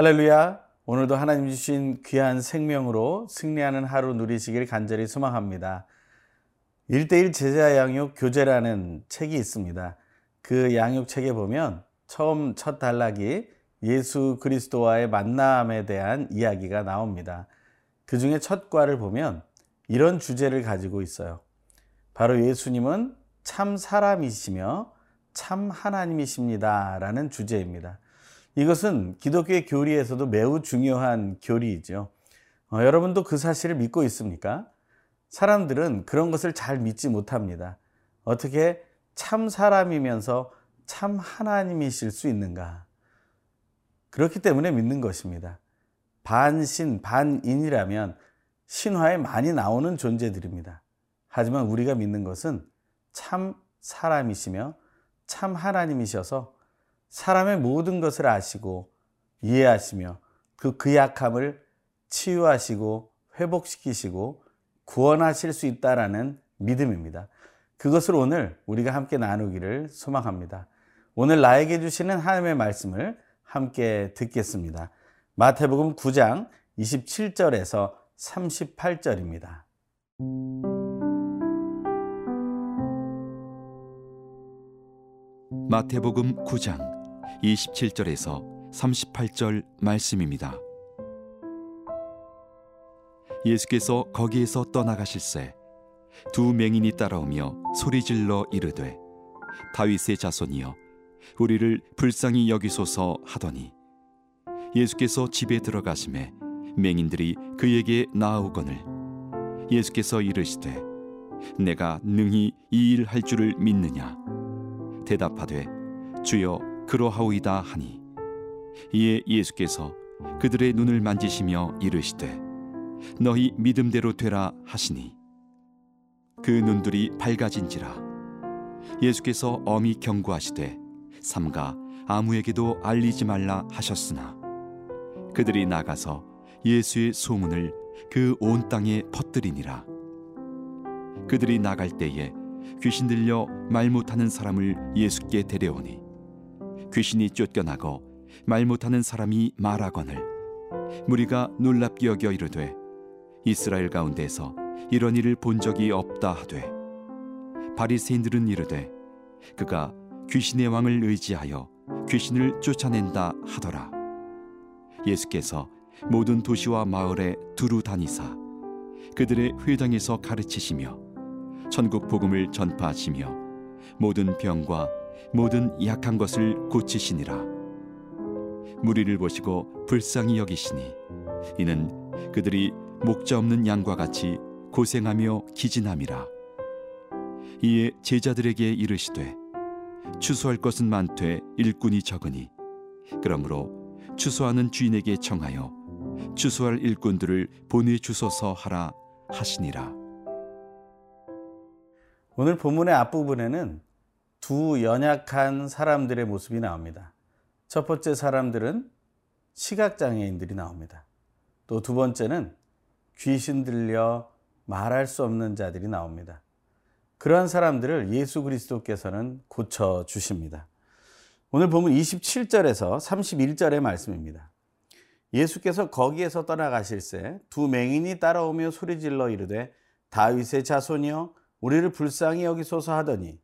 할렐루야. 오늘도 하나님 주신 귀한 생명으로 승리하는 하루 누리시길 간절히 소망합니다. 1대1 제자 양육 교재라는 책이 있습니다. 그 양육 책에 보면 처음 첫 단락이 예수 그리스도와의 만남에 대한 이야기가 나옵니다. 그 중에 첫 과를 보면 이런 주제를 가지고 있어요. 바로 예수님은 참 사람이시며 참 하나님이십니다. 라는 주제입니다. 이것은 기독교의 교리에서도 매우 중요한 교리이죠. 어, 여러분도 그 사실을 믿고 있습니까? 사람들은 그런 것을 잘 믿지 못합니다. 어떻게 참 사람이면서 참 하나님이실 수 있는가? 그렇기 때문에 믿는 것입니다. 반신, 반인이라면 신화에 많이 나오는 존재들입니다. 하지만 우리가 믿는 것은 참 사람이시며 참 하나님이셔서 사람의 모든 것을 아시고 이해하시며 그, 그 약함을 치유하시고 회복시키시고 구원하실 수 있다라는 믿음입니다. 그것을 오늘 우리가 함께 나누기를 소망합니다. 오늘 나에게 주시는 하나님의 말씀을 함께 듣겠습니다. 마태복음 9장 27절에서 38절입니다. 마태복음 9장 27절에서 38절 말씀입니다. 예수께서 거기에서 떠나가실새 두 맹인이 따라오며 소리질러 이르되 다윗의 자손이여 우리를 불쌍히 여기소서 하더니 예수께서 집에 들어가심에 맹인들이 그에게 나아오거늘 예수께서 이르시되 내가 능히 이 일 할 줄을 믿느냐 대답하되 주여 그러하오이다 하니 이에 예수께서 그들의 눈을 만지시며 이르시되 너희 믿음대로 되라 하시니 그 눈들이 밝아진지라. 예수께서 엄히 경고하시되 삼가 아무에게도 알리지 말라 하셨으나 그들이 나가서 예수의 소문을 그 온 땅에 퍼뜨리니라. 그들이 나갈 때에 귀신 들려 말 못하는 사람을 예수께 데려오니 귀신이 쫓겨나고 말 못하는 사람이 말하거늘 무리가 놀랍게 여겨 이르되 이스라엘 가운데서 이런 일을 본 적이 없다 하되 바리새인들은 이르되 그가 귀신의 왕을 의지하여 귀신을 쫓아낸다 하더라. 예수께서 모든 도시와 마을에 두루 다니사 그들의 회당에서 가르치시며 천국 복음을 전파하시며 모든 병과 모든 약한 것을 고치시니라. 무리를 보시고 불쌍히 여기시니 이는 그들이 목자 없는 양과 같이 고생하며 기진함이라. 이에 제자들에게 이르시되 추수할 것은 많되 일꾼이 적으니 그러므로 추수하는 주인에게 청하여 추수할 일꾼들을 보내 주소서 하라 하시니라. 오늘 본문의 앞부분에는 두 연약한 사람들의 모습이 나옵니다. 첫 번째 사람들은 시각장애인들이 나옵니다. 또 두 번째는 귀신 들려 말할 수 없는 자들이 나옵니다. 그러한 사람들을 예수 그리스도께서는 고쳐 주십니다. 오늘 보면 27절에서 31절의 말씀입니다. 예수께서 거기에서 떠나가실새 두 맹인이 따라오며 소리질러 이르되 다윗의 자손이여 우리를 불쌍히 여기소서 하더니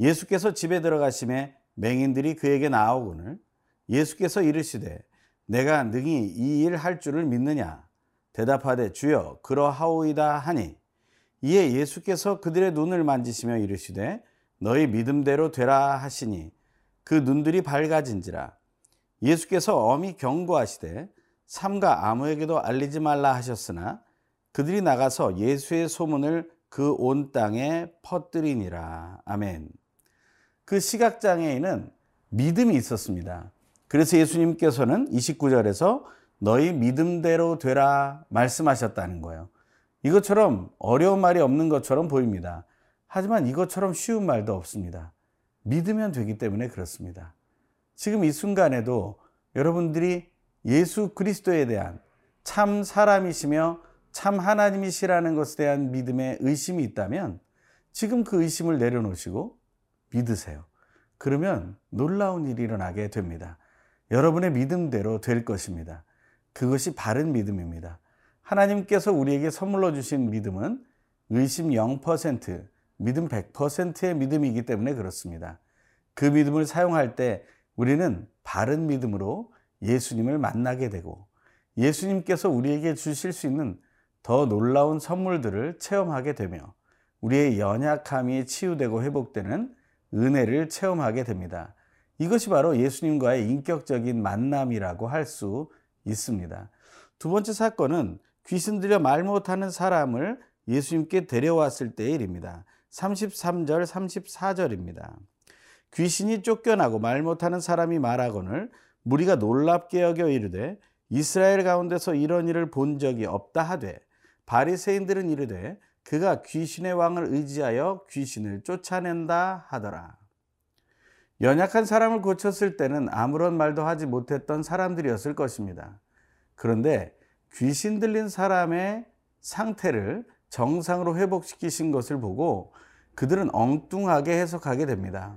예수께서 집에 들어가심에 맹인들이 그에게 나오거늘 예수께서 이르시되 내가 능히 이 일 할 줄을 믿느냐? 대답하되 주여 그러하오이다 하니. 이에 예수께서 그들의 눈을 만지시며 이르시되 너희 믿음대로 되라 하시니 그 눈들이 밝아진지라. 예수께서 엄히 경고하시되 삼가 아무에게도 알리지 말라 하셨으나 그들이 나가서 예수의 소문을 그 온 땅에 퍼뜨리니라. 아멘. 그 시각장애인은 믿음이 있었습니다. 그래서 예수님께서는 29절에서 너희 믿음대로 되라 말씀하셨다는 거예요. 이것처럼 어려운 말이 없는 것처럼 보입니다. 하지만 이것처럼 쉬운 말도 없습니다. 믿으면 되기 때문에 그렇습니다. 지금 이 순간에도 여러분들이 예수 그리스도에 대한 참 사람이시며 참 하나님이시라는 것에 대한 믿음에 의심이 있다면 지금 그 의심을 내려놓으시고 믿으세요. 그러면 놀라운 일이 일어나게 됩니다. 여러분의 믿음대로 될 것입니다. 그것이 바른 믿음입니다. 하나님께서 우리에게 선물로 주신 믿음은 의심 0%, 믿음 100%의 믿음이기 때문에 그렇습니다. 그 믿음을 사용할 때 우리는 바른 믿음으로 예수님을 만나게 되고 예수님께서 우리에게 주실 수 있는 더 놀라운 선물들을 체험하게 되며 우리의 연약함이 치유되고 회복되는 은혜를 체험하게 됩니다. 이것이 바로 예수님과의 인격적인 만남이라고 할 수 있습니다. 두 번째 사건은 귀신 들려 말 못하는 사람을 예수님께 데려왔을 때의 일입니다. 33절, 34절입니다. 귀신이 쫓겨나고 말 못하는 사람이 말하거늘 무리가 놀랍게 여겨 이르되 이스라엘 가운데서 이런 일을 본 적이 없다 하되 바리새인들은 이르되 그가 귀신의 왕을 의지하여 귀신을 쫓아낸다 하더라. 연약한 사람을 고쳤을 때는 아무런 말도 하지 못했던 사람들이었을 것입니다. 그런데 귀신 들린 사람의 상태를 정상으로 회복시키신 것을 보고 그들은 엉뚱하게 해석하게 됩니다.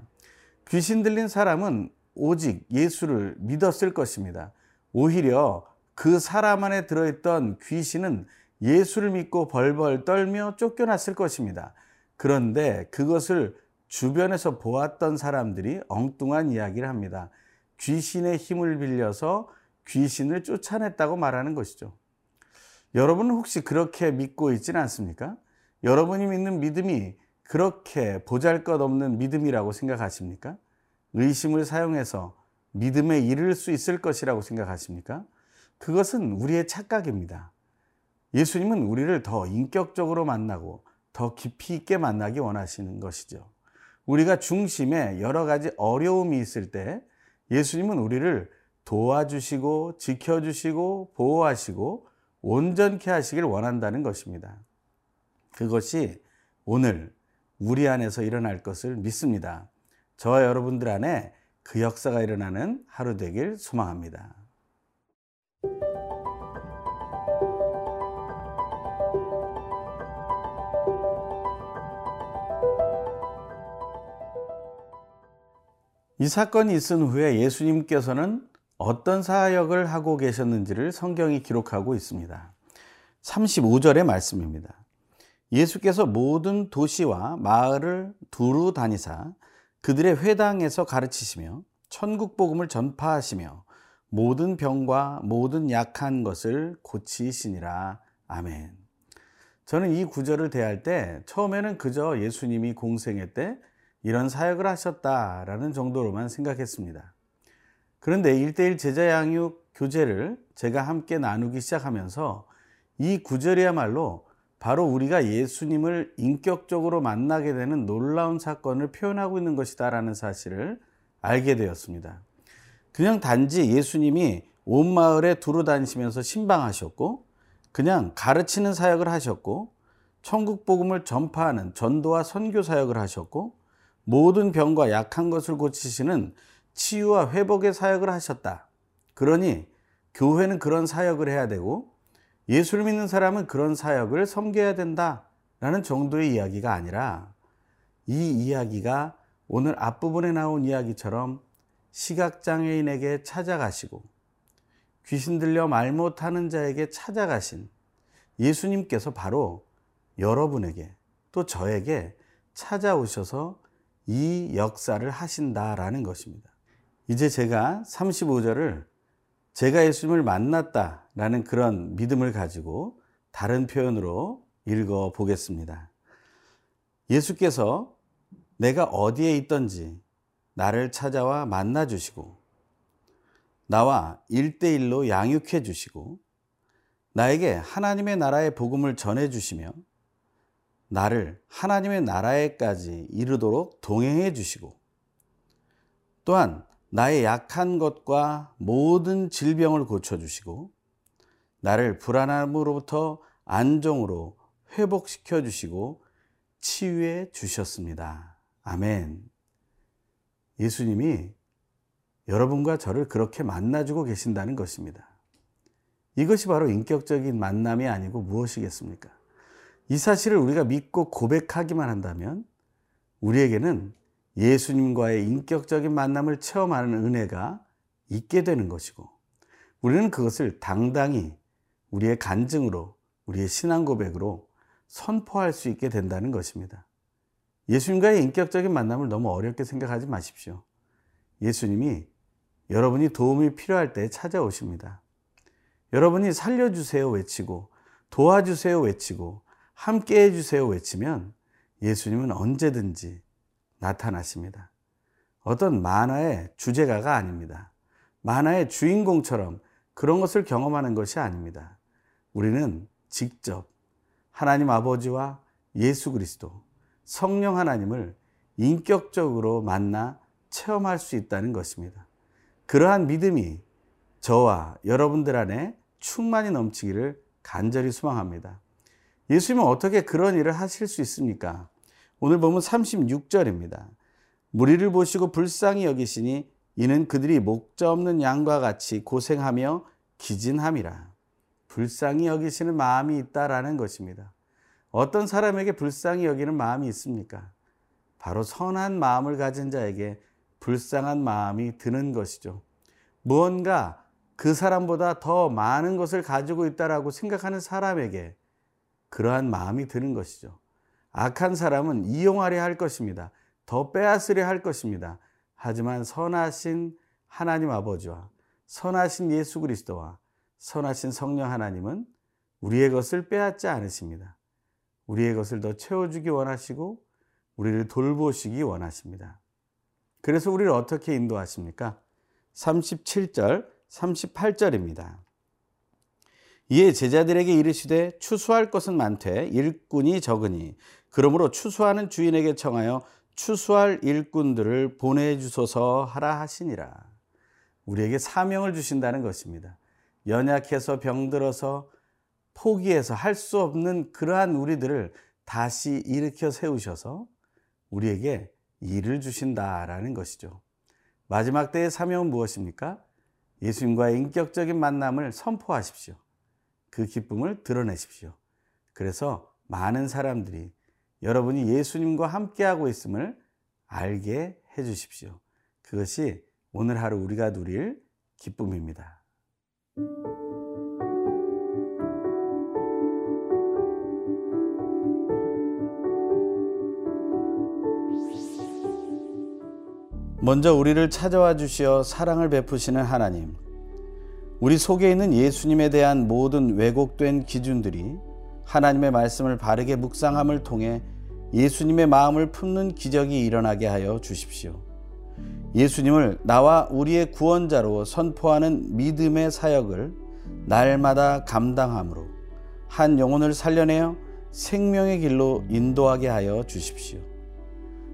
귀신 들린 사람은 오직 예수를 믿었을 것입니다. 오히려 그 사람 안에 들어있던 귀신은 예수를 믿고 벌벌 떨며 쫓겨났을 것입니다. 그런데 그것을 주변에서 보았던 사람들이 엉뚱한 이야기를 합니다. 귀신의 힘을 빌려서 귀신을 쫓아냈다고 말하는 것이죠. 여러분은 혹시 그렇게 믿고 있지는 않습니까? 여러분이 믿는 믿음이 그렇게 보잘 것 없는 믿음이라고 생각하십니까? 의심을 사용해서 믿음에 이를 수 있을 것이라고 생각하십니까? 그것은 우리의 착각입니다. 예수님은 우리를 더 인격적으로 만나고 더 깊이 있게 만나기 원하시는 것이죠. 우리가 중심에 여러 가지 어려움이 있을 때 예수님은 우리를 도와주시고 지켜주시고 보호하시고 온전케 하시길 원한다는 것입니다. 그것이 오늘 우리 안에서 일어날 것을 믿습니다. 저와 여러분들 안에 그 역사가 일어나는 하루 되길 소망합니다. 이 사건이 있은 후에 예수님께서는 어떤 사역을 하고 계셨는지를 성경이 기록하고 있습니다. 35절의 말씀입니다. 예수께서 모든 도시와 마을을 두루 다니사 그들의 회당에서 가르치시며 천국 복음을 전파하시며 모든 병과 모든 약한 것을 고치시니라. 아멘. 저는 이 구절을 대할 때 처음에는 그저 예수님이 공생애 때 이런 사역을 하셨다라는 정도로만 생각했습니다. 그런데 일대일 제자 양육 교제를 제가 함께 나누기 시작하면서 이 구절이야말로 바로 우리가 예수님을 인격적으로 만나게 되는 놀라운 사건을 표현하고 있는 것이다라는 사실을 알게 되었습니다. 그냥 단지 예수님이 온 마을에 두루 다니시면서 신방하셨고 그냥 가르치는 사역을 하셨고 천국 복음을 전파하는 전도와 선교 사역을 하셨고 모든 병과 약한 것을 고치시는 치유와 회복의 사역을 하셨다. 그러니 교회는 그런 사역을 해야 되고 예수를 믿는 사람은 그런 사역을 섬겨야 된다 라는 정도의 이야기가 아니라 이 이야기가 오늘 앞부분에 나온 이야기처럼 시각장애인에게 찾아가시고 귀신 들려 말 못하는 자에게 찾아가신 예수님께서 바로 여러분에게 또 저에게 찾아오셔서 이 역사를 하신다라는 것입니다. 이제 제가 35절을 제가 예수님을 만났다라는 그런 믿음을 가지고 다른 표현으로 읽어 보겠습니다. 예수께서 내가 어디에 있던지 나를 찾아와 만나 주시고 나와 일대일로 양육해 주시고 나에게 하나님의 나라의 복음을 전해 주시며 나를 하나님의 나라에까지 이르도록 동행해 주시고 또한 나의 약한 것과 모든 질병을 고쳐 주시고 나를 불안함으로부터 안정으로 회복시켜 주시고 치유해 주셨습니다. 아멘. 예수님이 여러분과 저를 그렇게 만나주고 계신다는 것입니다. 이것이 바로 인격적인 만남이 아니고 무엇이겠습니까? 이 사실을 우리가 믿고 고백하기만 한다면 우리에게는 예수님과의 인격적인 만남을 체험하는 은혜가 있게 되는 것이고 우리는 그것을 당당히 우리의 간증으로 우리의 신앙 고백으로 선포할 수 있게 된다는 것입니다. 예수님과의 인격적인 만남을 너무 어렵게 생각하지 마십시오. 예수님이 여러분이 도움이 필요할 때 찾아오십니다. 여러분이 살려주세요 외치고 도와주세요 외치고 함께 해주세요 외치면 예수님은 언제든지 나타나십니다. 어떤 만화의 주제가가 아닙니다. 만화의 주인공처럼 그런 것을 경험하는 것이 아닙니다. 우리는 직접 하나님 아버지와 예수 그리스도, 성령 하나님을 인격적으로 만나 체험할 수 있다는 것입니다. 그러한 믿음이 저와 여러분들 안에 충만히 넘치기를 간절히 소망합니다. 예수님은 어떻게 그런 일을 하실 수 있습니까? 오늘 보면 36절입니다. 무리를 보시고 불쌍히 여기시니 이는 그들이 목자 없는 양과 같이 고생하며 기진함이라. 불쌍히 여기시는 마음이 있다라는 것입니다. 어떤 사람에게 불쌍히 여기는 마음이 있습니까? 바로 선한 마음을 가진 자에게 불쌍한 마음이 드는 것이죠. 무언가 그 사람보다 더 많은 것을 가지고 있다라고 생각하는 사람에게 그러한 마음이 드는 것이죠. 악한 사람은 이용하려 할 것입니다. 더 빼앗으려 할 것입니다. 하지만 선하신 하나님 아버지와 선하신 예수 그리스도와 선하신 성령 하나님은 우리의 것을 빼앗지 않으십니다. 우리의 것을 더 채워주기 원하시고 우리를 돌보시기 원하십니다. 그래서 우리를 어떻게 인도하십니까? 37절, 38절입니다. 이에 제자들에게 이르시되 추수할 것은 많되 일꾼이 적으니 그러므로 추수하는 주인에게 청하여 추수할 일꾼들을 보내주소서 하라 하시니라. 우리에게 사명을 주신다는 것입니다. 연약해서 병들어서 포기해서 할 수 없는 그러한 우리들을 다시 일으켜 세우셔서 우리에게 일을 주신다라는 것이죠. 마지막 때의 사명은 무엇입니까? 예수님과의 인격적인 만남을 선포하십시오. 그 기쁨을 드러내십시오. 그래서 많은 사람들이 여러분이 예수님과 함께하고 있음을 알게 해 주십시오. 그것이 오늘 하루 우리가 누릴 기쁨입니다. 먼저 우리를 찾아와 주시어 사랑을 베푸시는 하나님. 우리 속에 있는 예수님에 대한 모든 왜곡된 기준들이 하나님의 말씀을 바르게 묵상함을 통해 예수님의 마음을 품는 기적이 일어나게 하여 주십시오. 예수님을 나와 우리의 구원자로 선포하는 믿음의 사역을 날마다 감당함으로 한 영혼을 살려내어 생명의 길로 인도하게 하여 주십시오.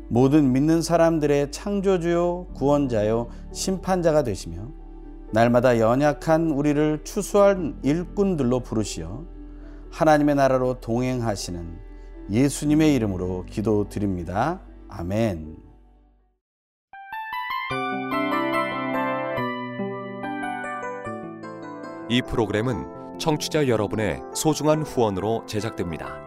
모든 믿는 사람들의 창조주요 구원자요 심판자가 되시며 날마다 연약한 우리를 추수할 일꾼들로 부르시어 하나님의 나라로 동행하시는 예수님의 이름으로 기도드립니다. 아멘. 이 프로그램은 청취자 여러분의 소중한 후원으로 제작됩니다.